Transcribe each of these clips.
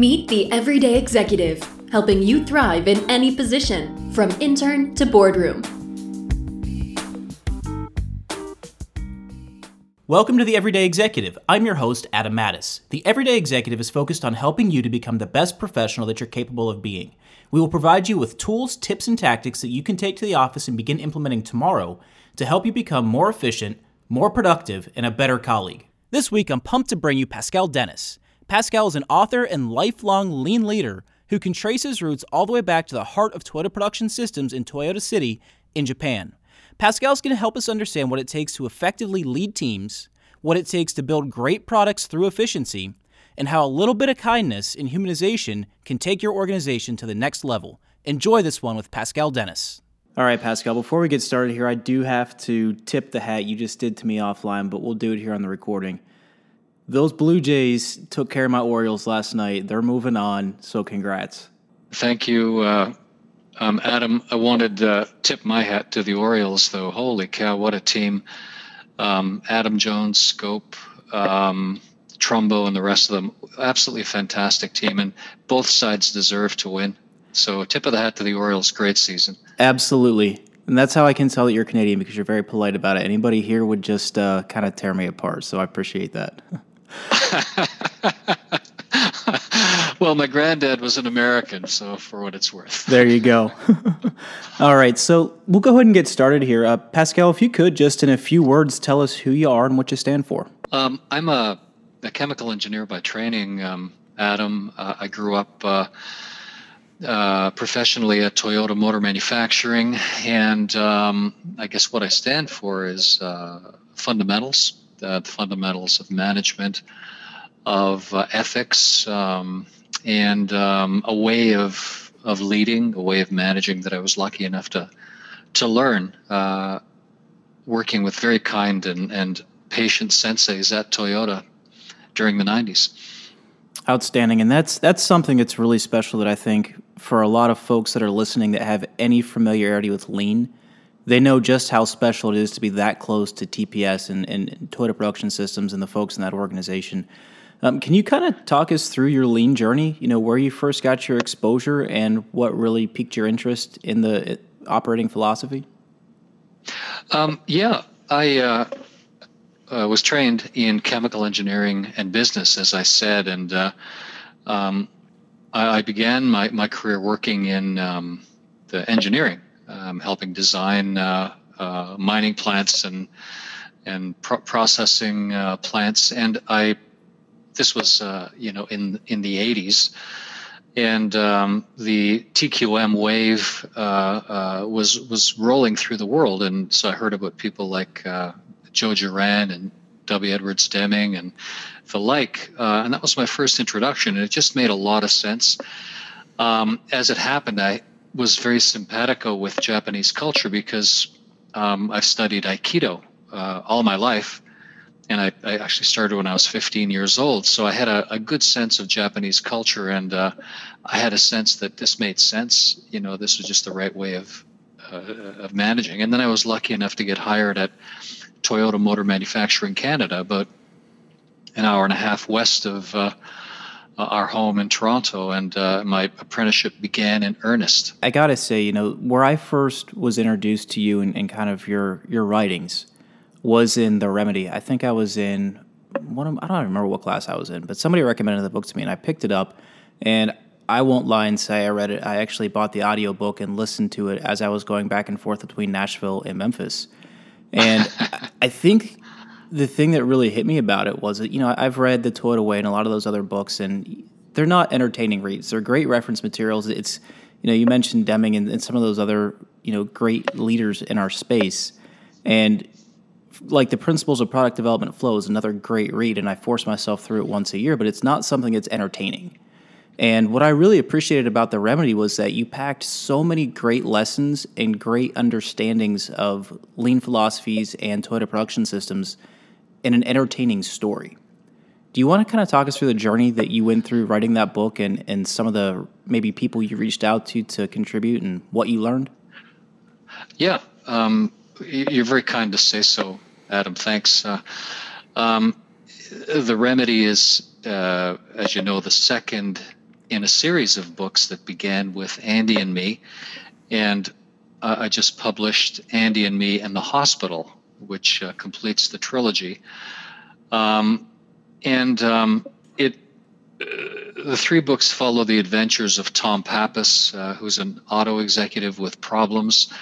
Meet the Everyday Executive, helping you thrive in any position, from intern to boardroom. Welcome to the Everyday Executive. I'm your host, Adam Mattis. The Everyday Executive is focused on helping you to become the best professional that you're capable of being. We will provide you with tools, tips, and tactics that you can take to the office and begin implementing tomorrow to help you become more efficient, more productive, and a better colleague. This week, I'm pumped to bring you Pascal Dennis. Pascal is an author and lifelong lean leader who can trace his roots all the way back to the heart of Toyota Production Systems in Toyota City in Japan. Pascal is going to help us understand what it takes to effectively lead teams, what it takes to build great products through efficiency, and how a little bit of kindness and humanization can take your organization to the next level. Enjoy this one with Pascal Dennis. All right, Pascal, before we get started here, I do have to tip the hat you just did to me offline, but we'll do it here on the recording. Those Blue Jays took care of my Orioles last night. They're moving on, so congrats. Thank you, uh, um, Adam. I wanted to tip my hat to the Orioles, though. Holy cow, what a team! Um, Adam Jones, Schoop, um, Trumbo, and the rest of them. Absolutely fantastic team, and both sides deserve to win. So, tip of the hat to the Orioles. Great season. Absolutely. And that's how I can tell that you're Canadian because you're very polite about it. Anybody here would just uh, kind of tear me apart. So I appreciate that. well, my granddad was an American, so for what it's worth. there you go. All right, so we'll go ahead and get started here. Uh, Pascal, if you could just in a few words tell us who you are and what you stand for. Um, I'm a, a, chemical engineer by training, um, Adam. Uh, I grew up. Uh, uh, professionally at Toyota Motor Manufacturing, and um, I guess what I stand for is uh, fundamentals, uh, the fundamentals of management, of uh, ethics, um, and um, a way of of leading, a way of managing that I was lucky enough to to learn, uh, working with very kind and and patient senseis at Toyota during the '90s. Outstanding, and that's that's something that's really special that I think for a lot of folks that are listening that have any familiarity with lean they know just how special it is to be that close to TPS and, and Toyota Production Systems and the folks in that organization. Um, can you kind of talk us through your lean journey? You know, where you first got your exposure and what really piqued your interest in the uh, operating philosophy? Um, yeah, I uh, uh, was trained in chemical engineering and business, as I said, and uh, um, I, I, began my, my career working in um, the engineering um, helping design uh, uh, mining plants and and pro- processing uh, plants. And I, this was you know in in the 80s, and um, the TQM wave was was rolling through the world. And so I heard about people like Joe Juran and W. Edwards Deming and the like. Uh, and that was my first introduction, and it just made a lot of sense. Um, as it happened, I was very simpatico with Japanese culture because um, I've studied Aikido uh, all my life. And I, I, actually started when I was 15 years old. So I had a, a good sense of Japanese culture. And uh, I had a sense that this made sense. You know, this was just the right way of, uh, of managing. And then I was lucky enough to get hired at Toyota Motor Manufacturing Canada, about an hour and a half west of uh, our home in Toronto, and uh, my apprenticeship began in earnest. I gotta say, you know, where I first was introduced to you and, and kind of your your writings was in the Remedy. I think I was in one of I don't remember what class I was in, but somebody recommended the book to me, and I picked it up, and I won't lie and say I read it. I actually bought the audiobook and listened to it as I was going back and forth between Nashville and Memphis. And I think the thing that really hit me about it was that you know I've read the Toyota Way and a lot of those other books, and they're not entertaining reads. They're great reference materials. It's you know you mentioned Deming and, and some of those other you know great leaders in our space, and like the principles of product development flow is another great read, and I force myself through it once a year, but it's not something that's entertaining. And what I really appreciated about the remedy was that you packed so many great lessons and great understandings of lean philosophies and Toyota production systems in an entertaining story. Do you want to kind of talk us through the journey that you went through writing that book and, and some of the maybe people you reached out to to contribute and what you learned? Yeah, um, you're very kind to say so, Adam. Thanks. Uh, um, the remedy is, uh, as you know, the second in a series of books that began with Andy and me. And uh, I just published Andy and Me and the Hospital, which uh, completes the trilogy. Um, and um, it uh, the three books follow the adventures of Tom Pappas, uh, who's an auto executive with problems,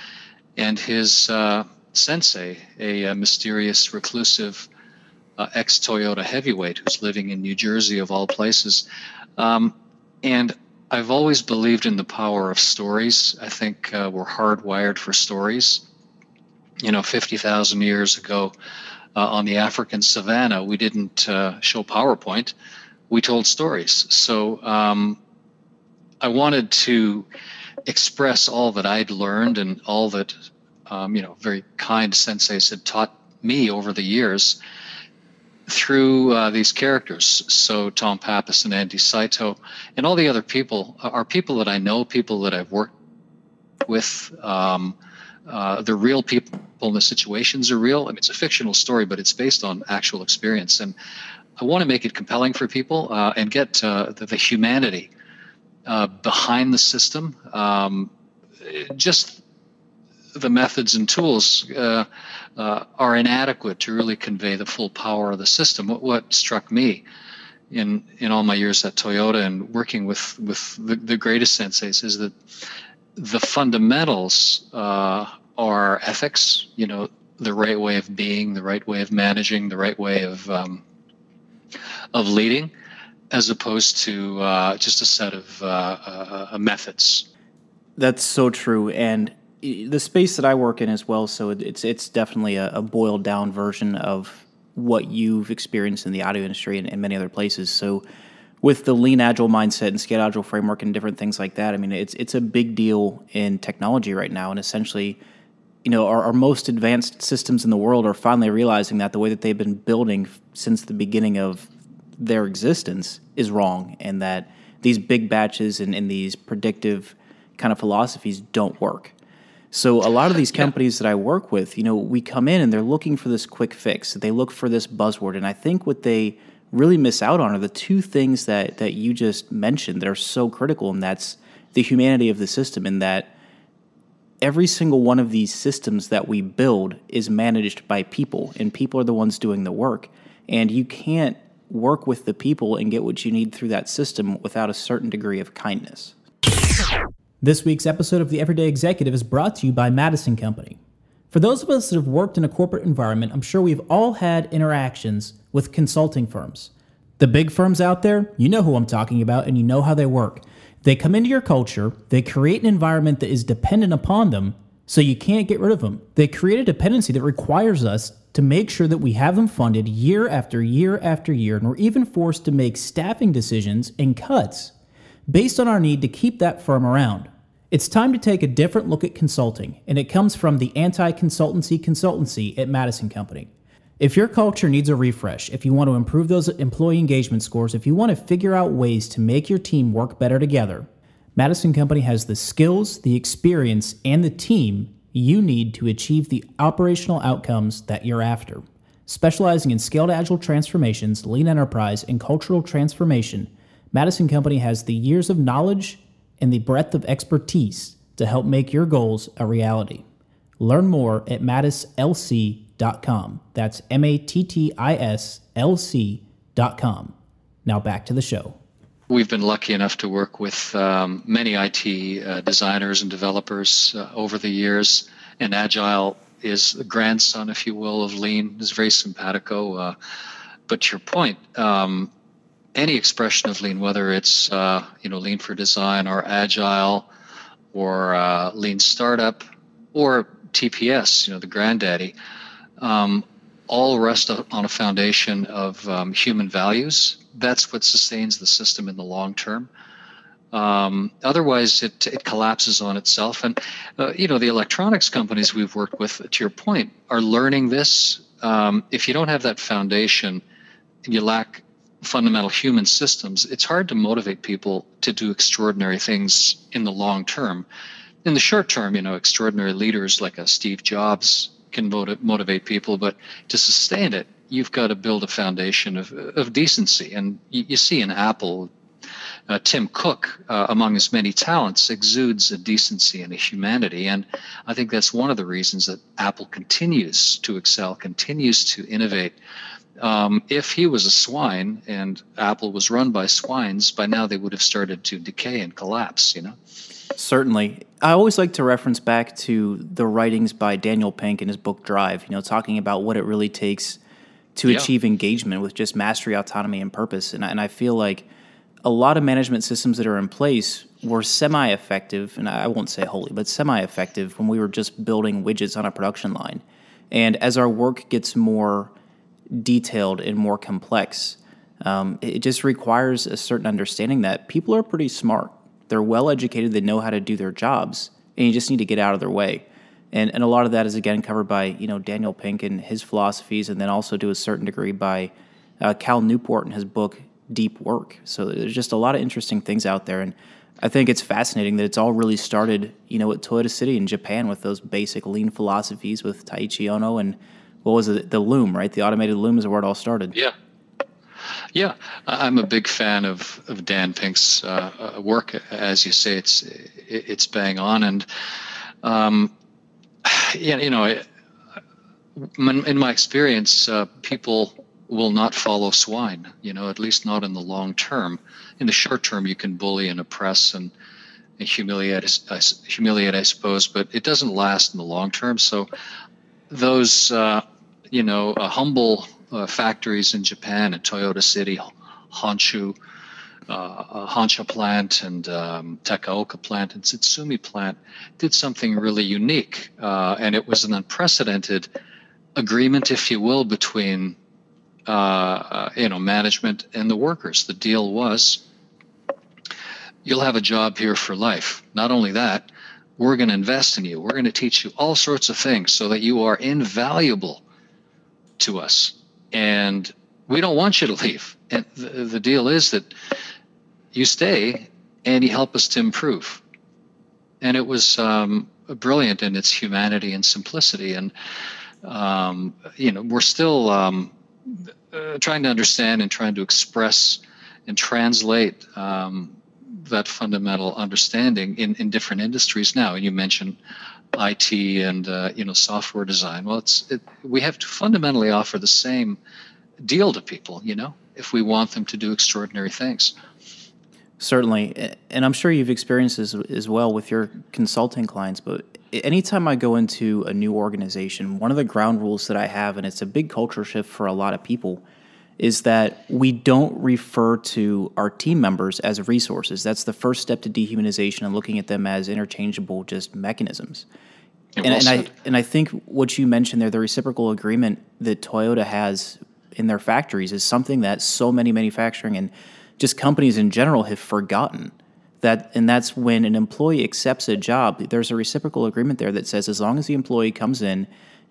and his uh, sensei, a, a, mysterious, reclusive uh, ex Toyota heavyweight who's living in New Jersey, of all places. Um, and I've always believed in the power of stories. I think uh, we're hardwired for stories. You know, 50,000 years ago uh, on the African savannah, we didn't uh, show PowerPoint, we told stories. So um, I wanted to express all that I'd learned and all that, um, you know, very kind senseis had taught me over the years through uh, these characters. So Tom Pappas and Andy Saito and all the other people are people that I know, people that I've worked with. Um, uh, the real people the situations are real. I mean, it's a fictional story, but it's based on actual experience. And I want to make it compelling for people uh, and get uh, the, the, humanity uh, behind the system. Um, just the methods and tools uh, uh, are inadequate to really convey the full power of the system. What, what, struck me in in all my years at Toyota and working with with the, the greatest senseis is that the fundamentals uh, are ethics. You know, the right way of being, the right way of managing, the right way of um, of leading, as opposed to uh, just a set of uh, uh, uh methods. That's so true, and the space that I work in as well. So it's it's definitely a, a boiled down version of what you've experienced in the audio industry and, and, many other places. So with the lean agile mindset and scale agile framework and different things like that, I mean it's it's a big deal in technology right now, and essentially. You know, our, our most advanced systems in the world are finally realizing that the way that they've been building since the beginning of their existence is wrong, and that these big batches and, and these predictive kind of philosophies don't work. So a lot of these companies yeah. that I work with, you know, we come in and they're looking for this quick fix. They look for this buzzword, and I think what they really miss out on are the two things that that you just mentioned that are so critical, and that's the humanity of the system, and that every single one of these systems that we build is managed by people, and people are the ones doing the work, and you can't work with the people and get what you need through that system without a certain degree of kindness. This week's episode of The Everyday Executive is brought to you by Madison Company. For those of us that have worked in a corporate environment, I'm sure we've all had interactions with consulting firms. The big firms out there, you know who I'm talking about and you know how they work. They come into your culture, they create an environment that is dependent upon them, so you can't get rid of them. They create a dependency that requires us to make sure that we have them funded year after year after year, and we're even forced to make staffing decisions and cuts based on our need to keep that firm around. It's time to take a different look at consulting, and it comes from the anti consultancy consultancy at Madison Company. If your culture needs a refresh, if you want to improve those employee engagement scores, if you want to figure out ways to make your team work better together, Madison Company has the skills, the experience, and the team you need to achieve the operational outcomes that you're after. Specializing in scaled agile transformations, lean enterprise, and cultural transformation, Madison Company has the years of knowledge and the breadth of expertise to help make your goals a reality. Learn more at mattislc.com. That's M A T T I S L C.com. Now back to the show. We've been lucky enough to work with um, many IT uh, designers and developers uh, over the years, and Agile is the grandson, if you will, of Lean. It's very simpatico. Uh, but to your point, um, any expression of lean, whether it's uh, you know lean for design or agile or uh, lean startup or TPS, you know the granddaddy, um, all rest on a foundation of um, human values. That's what sustains the system in the long term. Um, otherwise, it, it collapses on itself. And uh, you know the electronics companies we've worked with, to your point, are learning this. Um, if you don't have that foundation, and you lack fundamental human systems, it's hard to motivate people to do extraordinary things in the long term. In the short term, you know, extraordinary leaders like a Steve Jobs can motivate people, but to sustain it, you've got to build a foundation of, of decency. And you, you see in Apple, uh, Tim Cook, uh, among his many talents, exudes a decency and a humanity. And I think that's one of the reasons that Apple continues to excel, continues to innovate. Um, if he was a swine and Apple was run by swines, by now they would have started to decay and collapse, you know? Certainly. I always like to reference back to the writings by Daniel Pink in his book Drive, you know, talking about what it really takes to yeah. achieve engagement with just mastery, autonomy, and purpose. And, and I feel like a lot of management systems that are in place were semi effective, and I won't say wholly, but semi effective when we were just building widgets on a production line. And as our work gets more detailed and more complex, um, it just requires a certain understanding that people are pretty smart. They're well educated, they know how to do their jobs, and you just need to get out of their way. And, and a lot of that is again covered by you know Daniel Pink and his philosophies, and then also to a certain degree by uh, Cal Newport in his book Deep Work. So there's just a lot of interesting things out there, and I think it's fascinating that it's all really started you know at Toyota City in Japan with those basic lean philosophies with Taiichi Ohno and what was it the loom right the automated loom is where it all started. Yeah. Yeah, I'm a big fan of, of Dan Pink's uh, work. As you say, it's it's bang on, and um, you know, in my experience, uh, people will not follow swine. You know, at least not in the long term. In the short term, you can bully and oppress and, and humiliate, humiliate, I suppose, but it doesn't last in the long term. So, those, uh, you know, humble uh, factories in Japan and Toyota City, Honshu, uh, Honsha plant and um, Takaoka plant and Tsutsumi plant did something really unique. Uh, and it was an unprecedented agreement, if you will, between uh, uh, you know management and the workers. The deal was you'll have a job here for life. Not only that, we're going to invest in you. We're going to teach you all sorts of things so that you are invaluable to us. And we don't want you to leave. And the, the deal is that you stay and you help us to improve. And it was um, brilliant in its humanity and simplicity. And, um, you know, we're still um, uh, trying to understand and trying to express and translate um, that fundamental understanding in, in different industries now. And you mentioned IT and uh, you know software design. Well, it's it, we have to fundamentally offer the same deal to people. You know, if we want them to do extraordinary things. Certainly, and I'm sure you've experienced this as well with your consulting clients. But anytime I go into a new organization, one of the ground rules that I have, and it's a big culture shift for a lot of people, is that we don't refer to our team members as resources. That's the first step to dehumanization and looking at them as interchangeable just mechanisms. And, and, I and I think what you mentioned there, the reciprocal agreement that Toyota has in their factories, is something that so many manufacturing and just companies in general have forgotten that and that's when an employee accepts a job there's a reciprocal agreement there that says as long as the employee comes in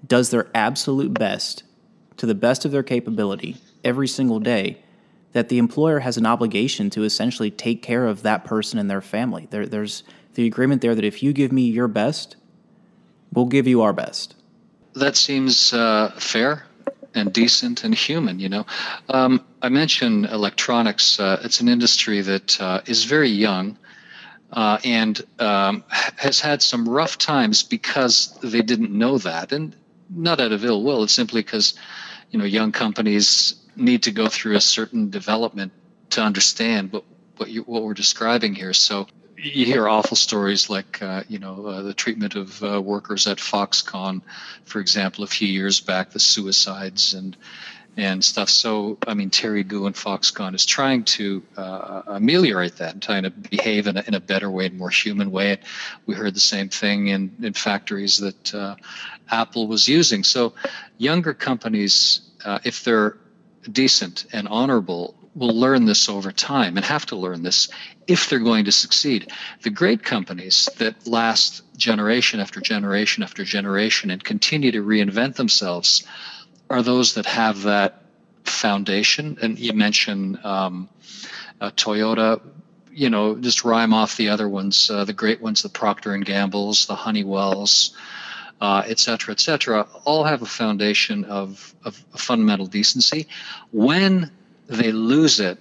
does their absolute best to the best of their capability every single day that the employer has an obligation to essentially take care of that person and their family there, there's the agreement there that if you give me your best we'll give you our best that seems uh, fair and decent and human. You know, um, I mentioned electronics. Uh, it's an industry that uh, is very young. Uh, and um, has had some rough times because they didn't know that, and not out of ill will. It's simply because, you know, young companies need to go through a certain development to understand what what, you, what we're describing here. So you hear awful stories like uh, you know uh, the treatment of uh, workers at Foxconn, for example, a few years back, the suicides and and stuff. So I mean, Terry Gou and Foxconn is trying to uh, ameliorate that and trying to behave in a, in a better way, and more human way. We heard the same thing in in factories that uh, Apple was using. So younger companies, uh, if they're decent and honorable will learn this over time and have to learn this if they're going to succeed. The great companies that last generation after generation after generation and continue to reinvent themselves are those that have that foundation. And you mentioned um, uh, Toyota. You know, just rhyme off the other ones, uh, the great ones, the Procter and Gamble's, the Honeywells, uh, et cetera, et cetera, all have a foundation of, of fundamental decency. When they lose it,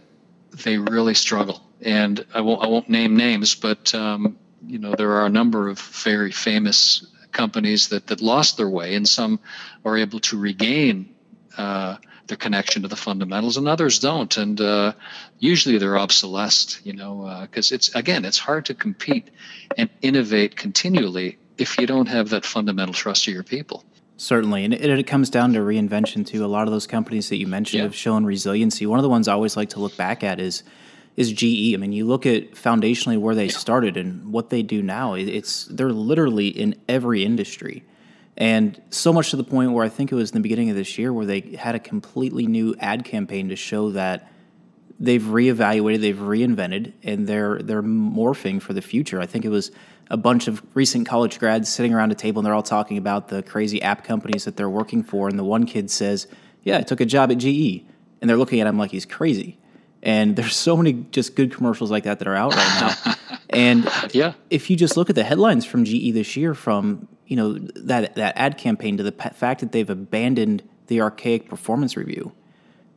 they really struggle and I won't I won't name names, but um, you know there are a number of very famous companies that that lost their way, and some are able to regain. Uh, their connection to the fundamentals, and others don't. And uh, usually they're obsolesced, you know, because uh, it's again, it's hard to compete and innovate continually if you don't have that fundamental trust of your people. Certainly, and it, it comes down to reinvention too. A lot of those companies that you mentioned yeah. have shown resiliency. One of the ones I always like to look back at is is GE. I mean, you look at foundationally where they started and what they do now. It's they're literally in every industry. And so much to the point where I think it was in the beginning of this year where they had a completely new ad campaign to show that they've reevaluated, they've reinvented, and they're they're morphing for the future. I think it was a bunch of recent college grads sitting around a table and they're all talking about the crazy app companies that they're working for. And the one kid says, "Yeah, I took a job at GE," and they're looking at him like he's crazy. And there's so many just good commercials like that that are out right now. and yeah, if you just look at the headlines from GE this year, from you know that that ad campaign to the fact that they've abandoned the archaic performance review,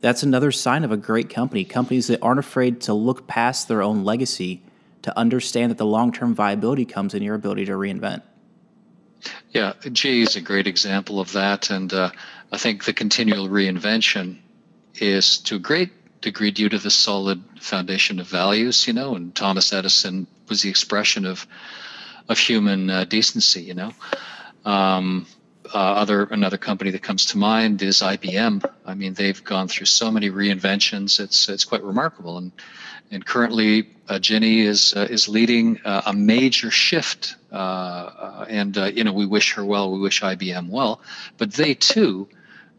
that's another sign of a great company. Companies that aren't afraid to look past their own legacy to understand that the long term viability comes in your ability to reinvent. Yeah, GE is a great example of that, and uh, I think the continual reinvention is to a great degree due to the solid foundation of values, you know, and Thomas Edison was the expression of of human uh, decency, you know. Um, uh, other another company that comes to mind is IBM. I mean, they've gone through so many reinventions. It's it's quite remarkable, and and currently uh, Ginni is uh, is leading uh, a major shift. Uh, uh, and you know, we wish her well. We wish IBM well, but they too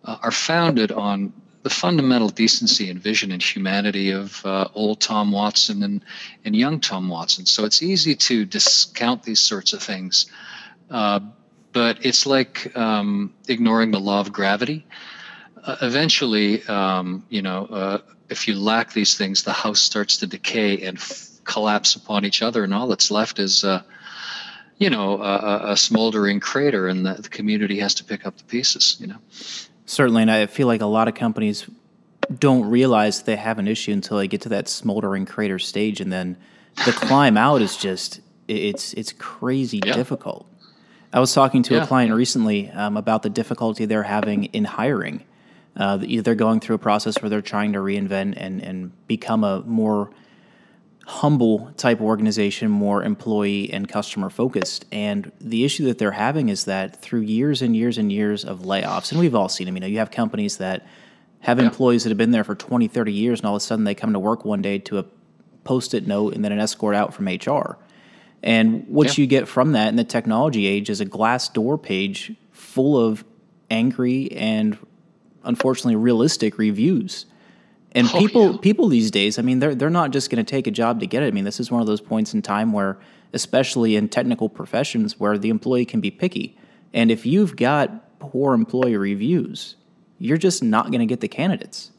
are founded on the fundamental decency and vision and humanity of uh, old Tom Watson and, and young Tom Watson. So it's easy to discount these sorts of things, uh, but it's like um, ignoring the law of gravity. Uh, eventually, um, you know, uh, if you lack these things, the house starts to decay and f- collapse upon each other, and all that's left is uh, you know, a, a, smoldering crater, and the, the, community has to pick up the pieces. You know. Certainly, and I feel like a lot of companies don't realize they have an issue until they get to that smoldering crater stage, and then the climb out is just it's it's crazy yeah. difficult. I was talking to yeah. a client recently um, about the difficulty they're having in hiring. Uh, they're going through a process where they're trying to reinvent and, and become a more humble type organization, more employee and customer focused. And the issue that they're having is that through years and years and years of layoffs, and we've all seen them, you know, you have companies that have yeah. employees that have been there for 20, 30 years, and all of a sudden they come to work one day to a post it note and then an escort out from HR. And what yeah. you get from that in the technology age is a Glassdoor page full of angry and unfortunately realistic reviews and oh, people yeah. people these days, I mean, they're they're not just going to take a job to get it. I mean, this is one of those points in time where, especially in technical professions, where the employee can be picky. And if you've got poor employee reviews, you're just not going to get the candidates.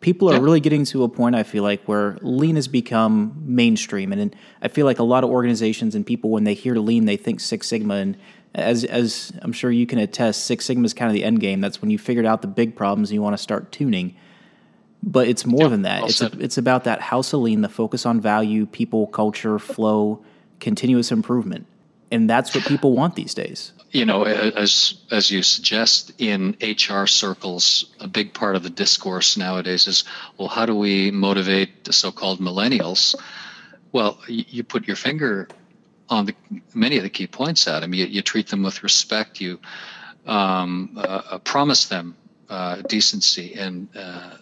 People are really getting to a point, I feel like, where lean has become mainstream. And I feel like a lot of organizations and people, when they hear lean, they think Six Sigma. And as, as I'm sure you can attest, Six Sigma is kind of the end game. That's when you figured out the big problems and you want to start tuning. But it's more yeah, than that. Well it's a, it's about that house of lean, the focus on value, people, culture, flow, continuous improvement, and that's what people want these days. You know, as as you suggest in HR circles, a big part of the discourse nowadays is, well, how do we motivate the so-called millennials? Well, you, put your finger on the many of the key points. At them, you, you treat them with respect. You um, uh, promise them uh, decency and uh,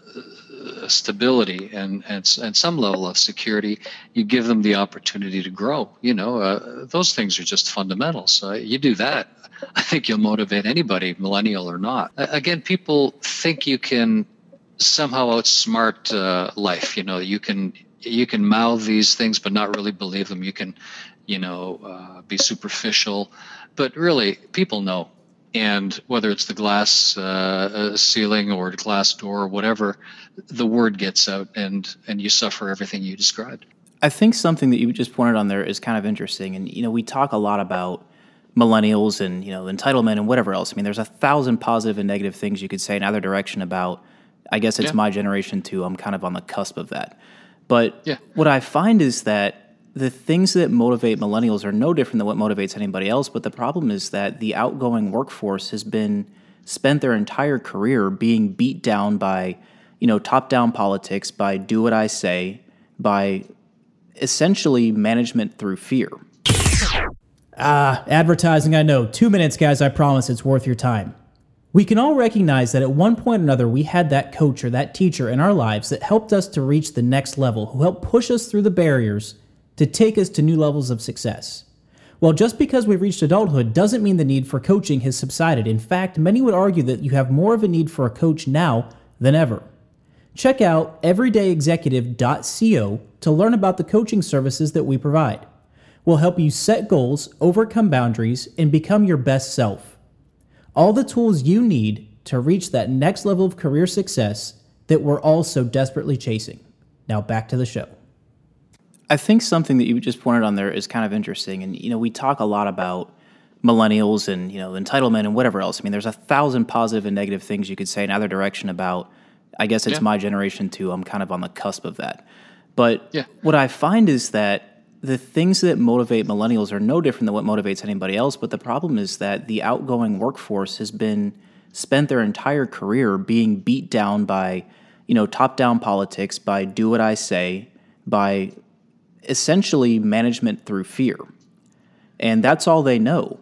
stability and, and and some level of security, you give them the opportunity to grow. You know, uh, those things are just fundamentals. Uh, you do that, I think you'll motivate anybody, millennial or not. again, people think you can somehow outsmart uh, life. You know, you can you can mouth these things but not really believe them. You can, you know, uh, be superficial, but really, people know and whether it's the glass uh, uh, ceiling or Glassdoor or whatever, the word gets out, and and you suffer everything you described. I think something that you just pointed on there is kind of interesting, and you know we talk a lot about millennials and you know entitlement and whatever else. I mean, there's a thousand positive and negative things you could say in either direction about. I guess it's yeah. my generation too. I'm kind of on the cusp of that. But Yeah. what I find is that the things that motivate millennials are no different than what motivates anybody else. But the problem is that the outgoing workforce has been spent their entire career being beat down by, you know, top down politics, by do what I say, by essentially management through fear. Ah, advertising, I know. Two minutes, guys, I promise it's worth your time. We can all recognize that at one point or another, we had that coach or that teacher in our lives that helped us to reach the next level, who helped push us through the barriers to take us to new levels of success. Well, just because we've reached adulthood doesn't mean the need for coaching has subsided. In fact, many would argue that you have more of a need for a coach now than ever. Check out everydayexecutive.co to learn about the coaching services that we provide. We'll help you set goals, overcome boundaries, and become your best self. All the tools you need to reach that next level of career success that we're all so desperately chasing. Now back to the show. I think something that you just pointed on there is kind of interesting. And, you know, we talk a lot about millennials and, you know, entitlement and whatever else. I mean, there's a thousand positive and negative things you could say in either direction about, I guess it's Yeah. my generation too. I'm kind of on the cusp of that. But Yeah. what I find is that the things that motivate millennials are no different than what motivates anybody else. But the problem is that the outgoing workforce has been spent their entire career being beat down by, you know, top down politics, by do what I say, by essentially management through fear. And that's all they know.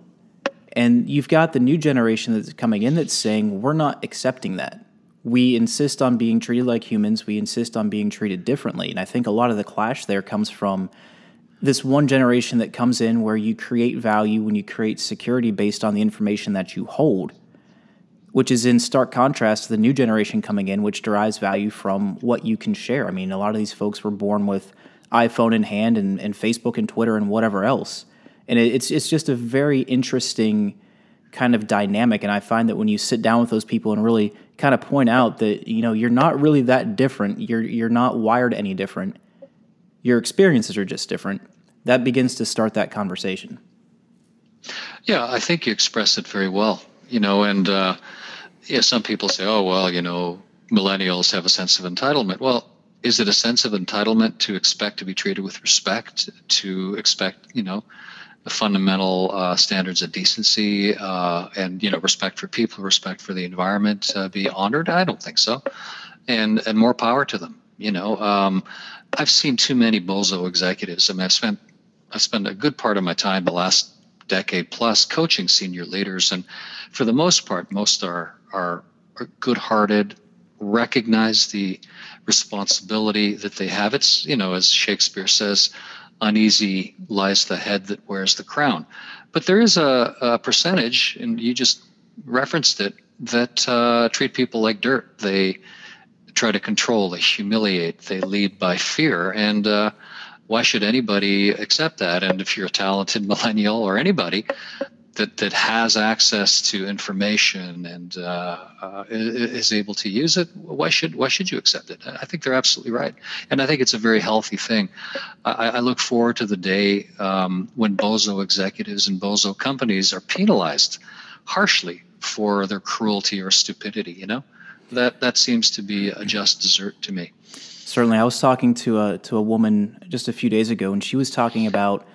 And you've got the new generation that's coming in that's saying, we're not accepting that. We insist on being treated like humans. We insist on being treated differently. And I think a lot of the clash there comes from this one generation that comes in where you create value when you create security based on the information that you hold, which is in stark contrast to the new generation coming in, which derives value from what you can share. I mean, a lot of these folks were born with iPhone in hand and, and Facebook and Twitter and whatever else. And it, it's, it's just a very interesting kind of dynamic. And I find that when you sit down with those people and really kind of point out that, you know, you're not really that different, you're, you're not wired any different, your experiences are just different, that begins to start that conversation. Yeah, I think you express it very well. You know, and uh, yeah, some people say, "Oh, well, you know, millennials have a sense of entitlement." Well, is it a sense of entitlement to expect to be treated with respect, to expect, you know, the fundamental uh, standards of decency uh, and you know respect for people, respect for the environment uh, be honored? I don't think so. And and more power to them. You know, um, I've seen too many bozo executives. I mean, I've spent I've spent a good part of my time the last decade plus coaching senior leaders, and for the most part, most are are, are good-hearted, recognize the responsibility that they have. It's you know, as Shakespeare says, uneasy lies the head that wears the crown. But there is a, a percentage, and you just referenced it, that uh, treat people like dirt. They try to control, they humiliate, they lead by fear, and uh, why should anybody accept that? And if you're a talented millennial or anybody that that has access to information and uh, uh, is able to use it, why should why should you accept it? I think they're absolutely right, and I think it's a very healthy thing. I, I look forward to the day um, when bozo executives and bozo companies are penalized harshly for their cruelty or stupidity. You know, that that seems to be a just dessert to me. Certainly, I was talking to a to a woman just a few days ago, and she was talking about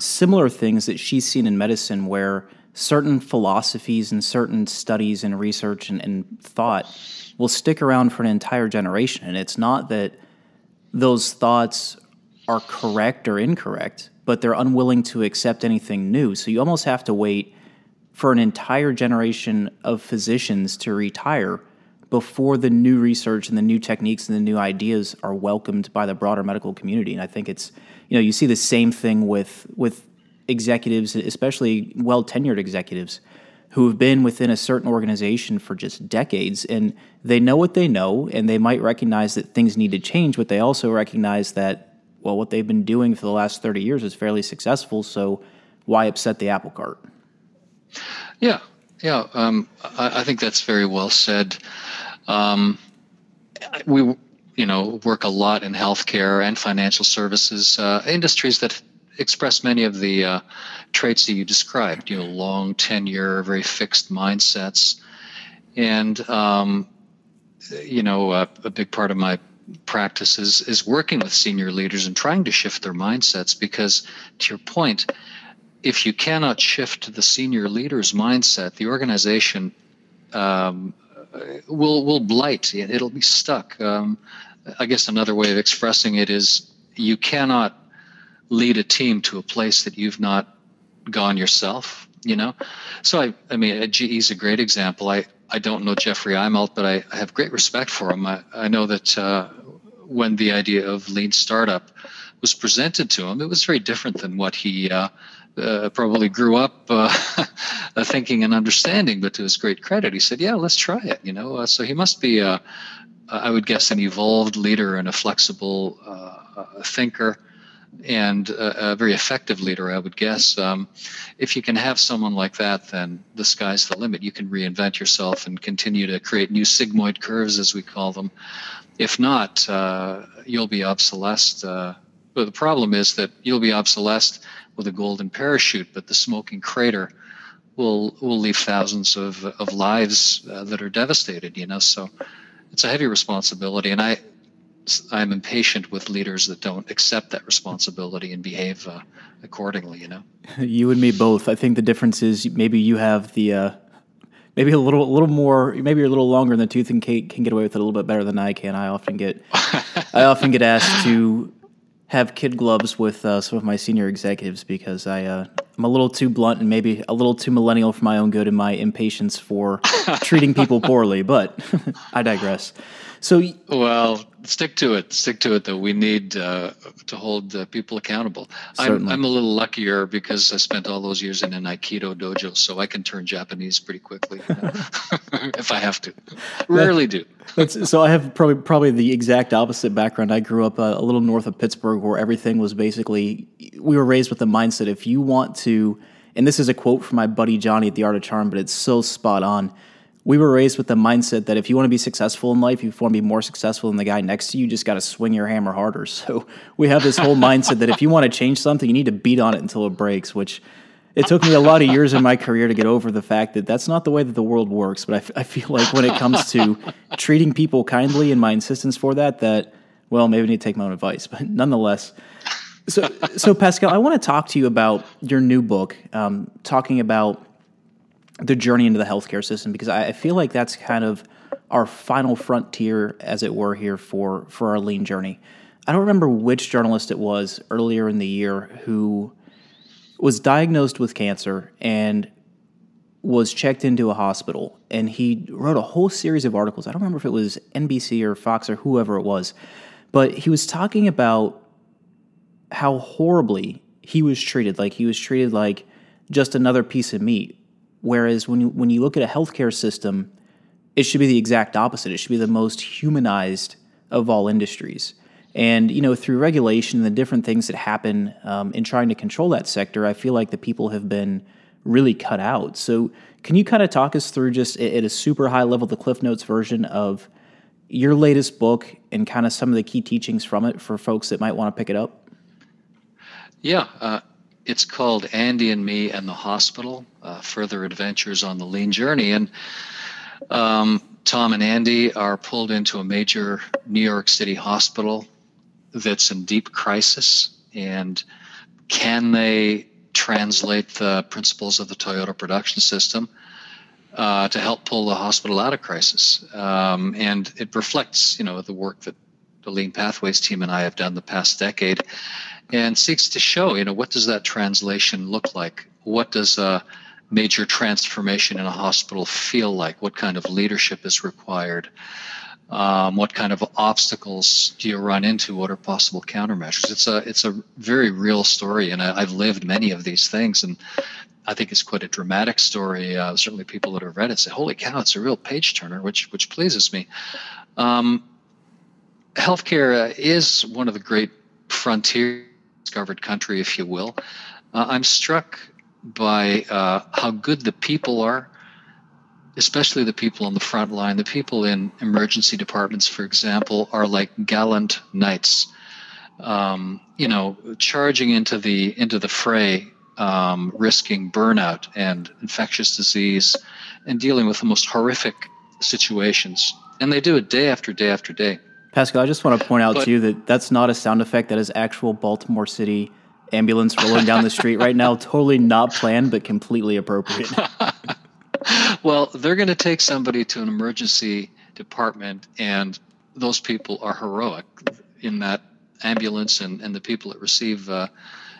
similar things that she's seen in medicine, where certain philosophies and certain studies and research and, and thought will stick around for an entire generation. And it's not that those thoughts are correct or incorrect, but they're unwilling to accept anything new. So you almost have to wait for an entire generation of physicians to retire before the new research and the new techniques and the new ideas are welcomed by the broader medical community. And I think it's, you know, you see the same thing with with executives, especially well tenured executives who have been within a certain organization for just decades and they know what they know and they might recognize that things need to change, but they also recognize that well what they've been doing for the last 30 years is fairly successful, so why upset the apple cart? Yeah, yeah, um, I, I, think that's very well said. Um, we, you know, work a lot in healthcare and financial services uh, industries that express many of the uh, traits that you described. You know, long tenure, very fixed mindsets, and um, you know, uh, a big part of my practice is, is working with senior leaders and trying to shift their mindsets because, to your point, if you cannot shift the senior leader's mindset, the organization um, will will blight. It'll be stuck. Um, I guess another way of expressing it is you cannot lead a team to a place that you've not gone yourself. You know, so I I mean GE is a great example. I I don't know Jeffrey Immelt, but I, I have great respect for him. I, I know that uh, when the idea of lean startup was presented to him, it was very different than what he uh, uh, probably grew up uh, thinking and understanding. But to his great credit, he said, "Yeah, let's try it." You know, uh, so he must be, uh, I would guess, an evolved leader and a flexible thinker and a, very effective leader, I would guess. Um, if you can have someone like that, then the sky's the limit. You can reinvent yourself and continue to create new sigmoid curves, as we call them. If not, uh, you'll be obsolesced. But the problem is that you'll be obsolesced with a golden parachute, but the smoking crater will will leave thousands of of lives uh, that are devastated. You know, so it's a heavy responsibility, and I I'm impatient with leaders that don't accept that responsibility and behave uh, accordingly. You know, you and me both. I think the difference is maybe you have the uh, maybe a little a little more. Maybe you're a little longer in the tooth and Kate can get away with it a little bit better than I can. I often get I often get asked to have kid gloves with uh, some of my senior executives because I uh, I'm a little too blunt and maybe a little too millennial for my own good and my impatience for treating people poorly. But I digress. So, well, stick to it. Stick to it, though. We need uh, to hold uh, people accountable. I'm, I'm, a little luckier because I spent all those years in an Aikido dojo, so I can turn Japanese pretty quickly you know, if I have to. Rarely do. so I have probably probably the exact opposite background. I grew up uh, a little north of Pittsburgh, where everything was basically we were raised with the mindset if you want to, and this is a quote from my buddy Johnny at the Art of Charm, but it's so spot on we were raised with the mindset that if you want to be successful in life, if you want to be more successful than the guy next to you, you just got to swing your hammer harder. So we have this whole mindset that if you want to change something, you need to beat on it until it breaks, which it took me a lot of years in my career to get over the fact that that's not the way that the world works. But I, f- I feel like when it comes to treating people kindly and my insistence for that, that, well, maybe I need to take my own advice. But nonetheless, so, so Pascal, I want to talk to you about your new book, um, talking about the journey into the healthcare system because I, feel like that's kind of our final frontier, as it were, here for for our lean journey. I don't remember which journalist it was earlier in the year who was diagnosed with cancer and was checked into a hospital and he wrote a whole series of articles. I don't remember if it was NBC or Fox or whoever it was, but he was talking about how horribly he was treated. Like he was treated like just another piece of meat Whereas when you, when you look at a healthcare system, it should be the exact opposite. It should be the most humanized of all industries. And you know, through regulation and the different things that happen um, in trying to control that sector, I feel like the people have been really cut out. So, can you kind of talk us through just at a super high level the Cliff Notes version of your latest book and kind of some of the key teachings from it for folks that might want to pick it up? Yeah, uh, it's called Andy and Me and the Hospital uh, Further Adventures on the Lean Journey. And um, Tom and Andy are pulled into a major New York City hospital that's in deep crisis. And can they translate the principles of the Toyota production system uh, to help pull the hospital out of crisis? Um, and it reflects, you know, the work that the Lean Pathways team and I have done the past decade and seeks to show, you know, what does that translation look like? What does a major transformation in a hospital feel like? What kind of leadership is required? Um, what kind of obstacles do you run into? What are possible countermeasures? It's a it's a very real story, and I, have lived many of these things, and I think it's quite a dramatic story. Uh, certainly, people that have read it say, "Holy cow, it's a real page turner," which which pleases me. Um, healthcare uh, is one of the great frontiers discovered country, if you will. Uh, I'm struck by uh, how good the people are, especially the people on the front line. The people in emergency departments, for example, are like gallant knights. Um, you know, charging into the into the fray, um, risking burnout and infectious disease, and dealing with the most horrific situations. And they do it day after day after day. Pascal, I just want to point out But- to you that that's not a sound effect. That is actual Baltimore City ambulance rolling down the street right now. Totally not planned, but completely appropriate. Well, they're going to take somebody to an emergency department, and those people are heroic in that ambulance and, and the people that receive uh,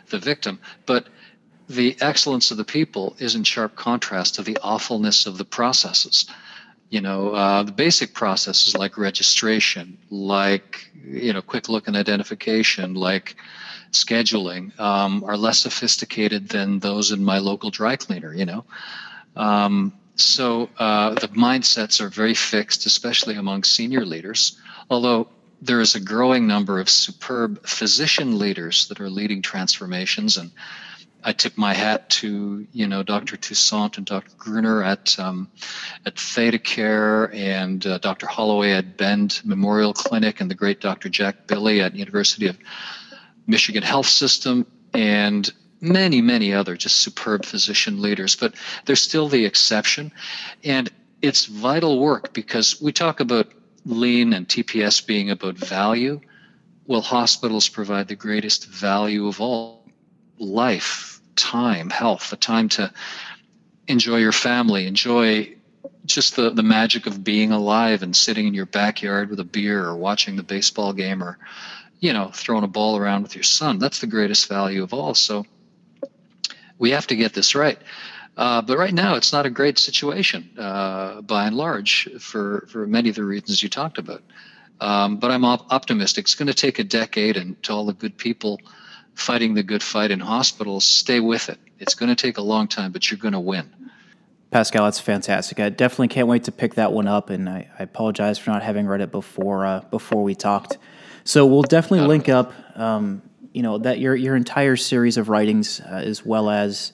the victim. But the excellence of the people is in sharp contrast to the awfulness of the processes. You know, uh, the basic processes like registration, like, you know, quick look and identification, like scheduling, um, are less sophisticated than those in my local dry cleaner, you know. Um, so uh, the mindsets are very fixed, especially among senior leaders. Although there is a growing number of superb physician leaders that are leading transformations, and I tip my hat to you know Dr. Toussaint and Dr. Gruner at um, at ThedaCare and uh, Dr. Holloway at Bend Memorial Clinic and the great Dr. Jack Billi at University of Michigan Health System and many, many other just superb physician leaders, but they're still the exception. And it's vital work because we talk about lean and TPS being about value. Well, hospitals provide the greatest value of all life, time, health, the time to enjoy your family, enjoy just the, the magic of being alive and sitting in your backyard with a beer or watching the baseball game or you know, throwing a ball around with your son. That's the greatest value of all. So we have to get this right. Uh, but right now, it's not a great situation uh, by and large for, for many of the reasons you talked about. Um, but I'm op- optimistic. It's going to take a decade, and to all the good people fighting the good fight in hospitals, stay with it. It's going to take a long time, but you're going to win. Pascal, that's fantastic. I definitely can't wait to pick that one up, and I, I apologize for not having read it before uh, before we talked. So we'll definitely link up, um, you know, that your your entire series of writings, uh, as well as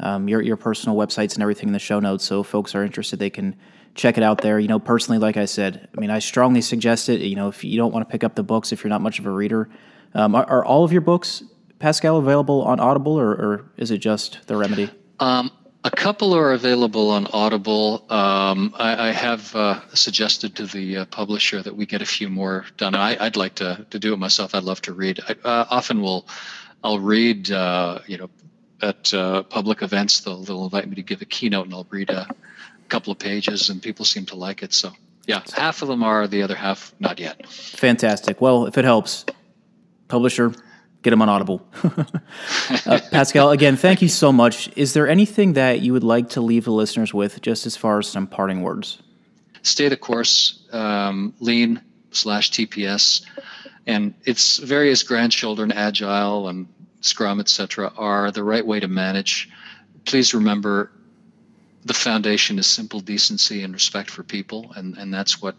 um, your your personal websites and everything in the show notes. So if folks are interested, they can check it out there. You know, personally, like I said, I mean, I strongly suggest it. You know, if you don't want to pick up the books, if you're not much of a reader, um, are, are all of your books, Pascal, available on Audible, or, or is it just the Remedy? Um, a couple are available on Audible. Um, I, I have uh, suggested to the uh, publisher that we get a few more done. I, would like to, to do it myself. I'd love to read. I uh, often will, I'll read, uh, you know, at uh, public events. They'll, they'll invite me to give a keynote, and I'll read a couple of pages, and people seem to like it. So, yeah, half of them are. The other half, not yet. Fantastic. Well, if it helps, publisher, get them on Audible. uh, Pascal, again, thank you so much. Is there anything that you would like to leave the listeners with, just as far as some parting words? Stay the course, um, lean slash TPS, and its various grandchildren, agile and Scrum, etc., are the right way to manage. Please remember the foundation is simple decency and respect for people, and, and that's what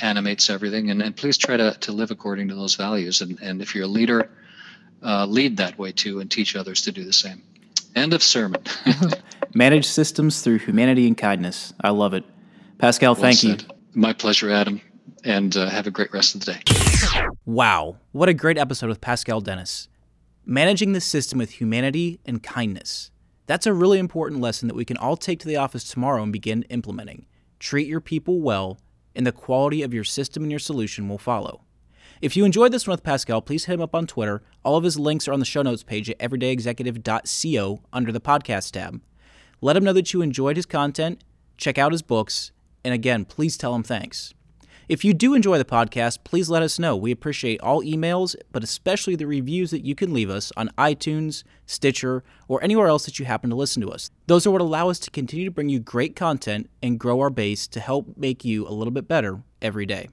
animates everything. And, and please try to, to live according to those values. And, and if you're a leader, uh, lead that way too and teach others to do the same. End of sermon. Manage systems through humanity and kindness. I love it. Pascal, Well thank you. My pleasure, Adam, and uh, have a great rest of the day. Wow, what a great episode with Pascal Dennis. Managing the system with humanity and kindness. That's a really important lesson that we can all take to the office tomorrow and begin implementing. Treat your people well, and the quality of your system and your solution will follow. If you enjoyed this one with Pascal, please hit him up on Twitter. All of his links are on the show notes page at everydayexecutive.co under the podcast tab. Let him know that you enjoyed his content, check out his books, and again, please tell him thanks. If you do enjoy the podcast, please let us know. We appreciate all emails, but especially the reviews that you can leave us on iTunes, Stitcher, or anywhere else that you happen to listen to us. Those are what allow us to continue to bring you great content and grow our base to help make you a little bit better every day.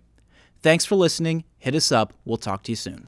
Thanks for listening. Hit us up. We'll talk to you soon.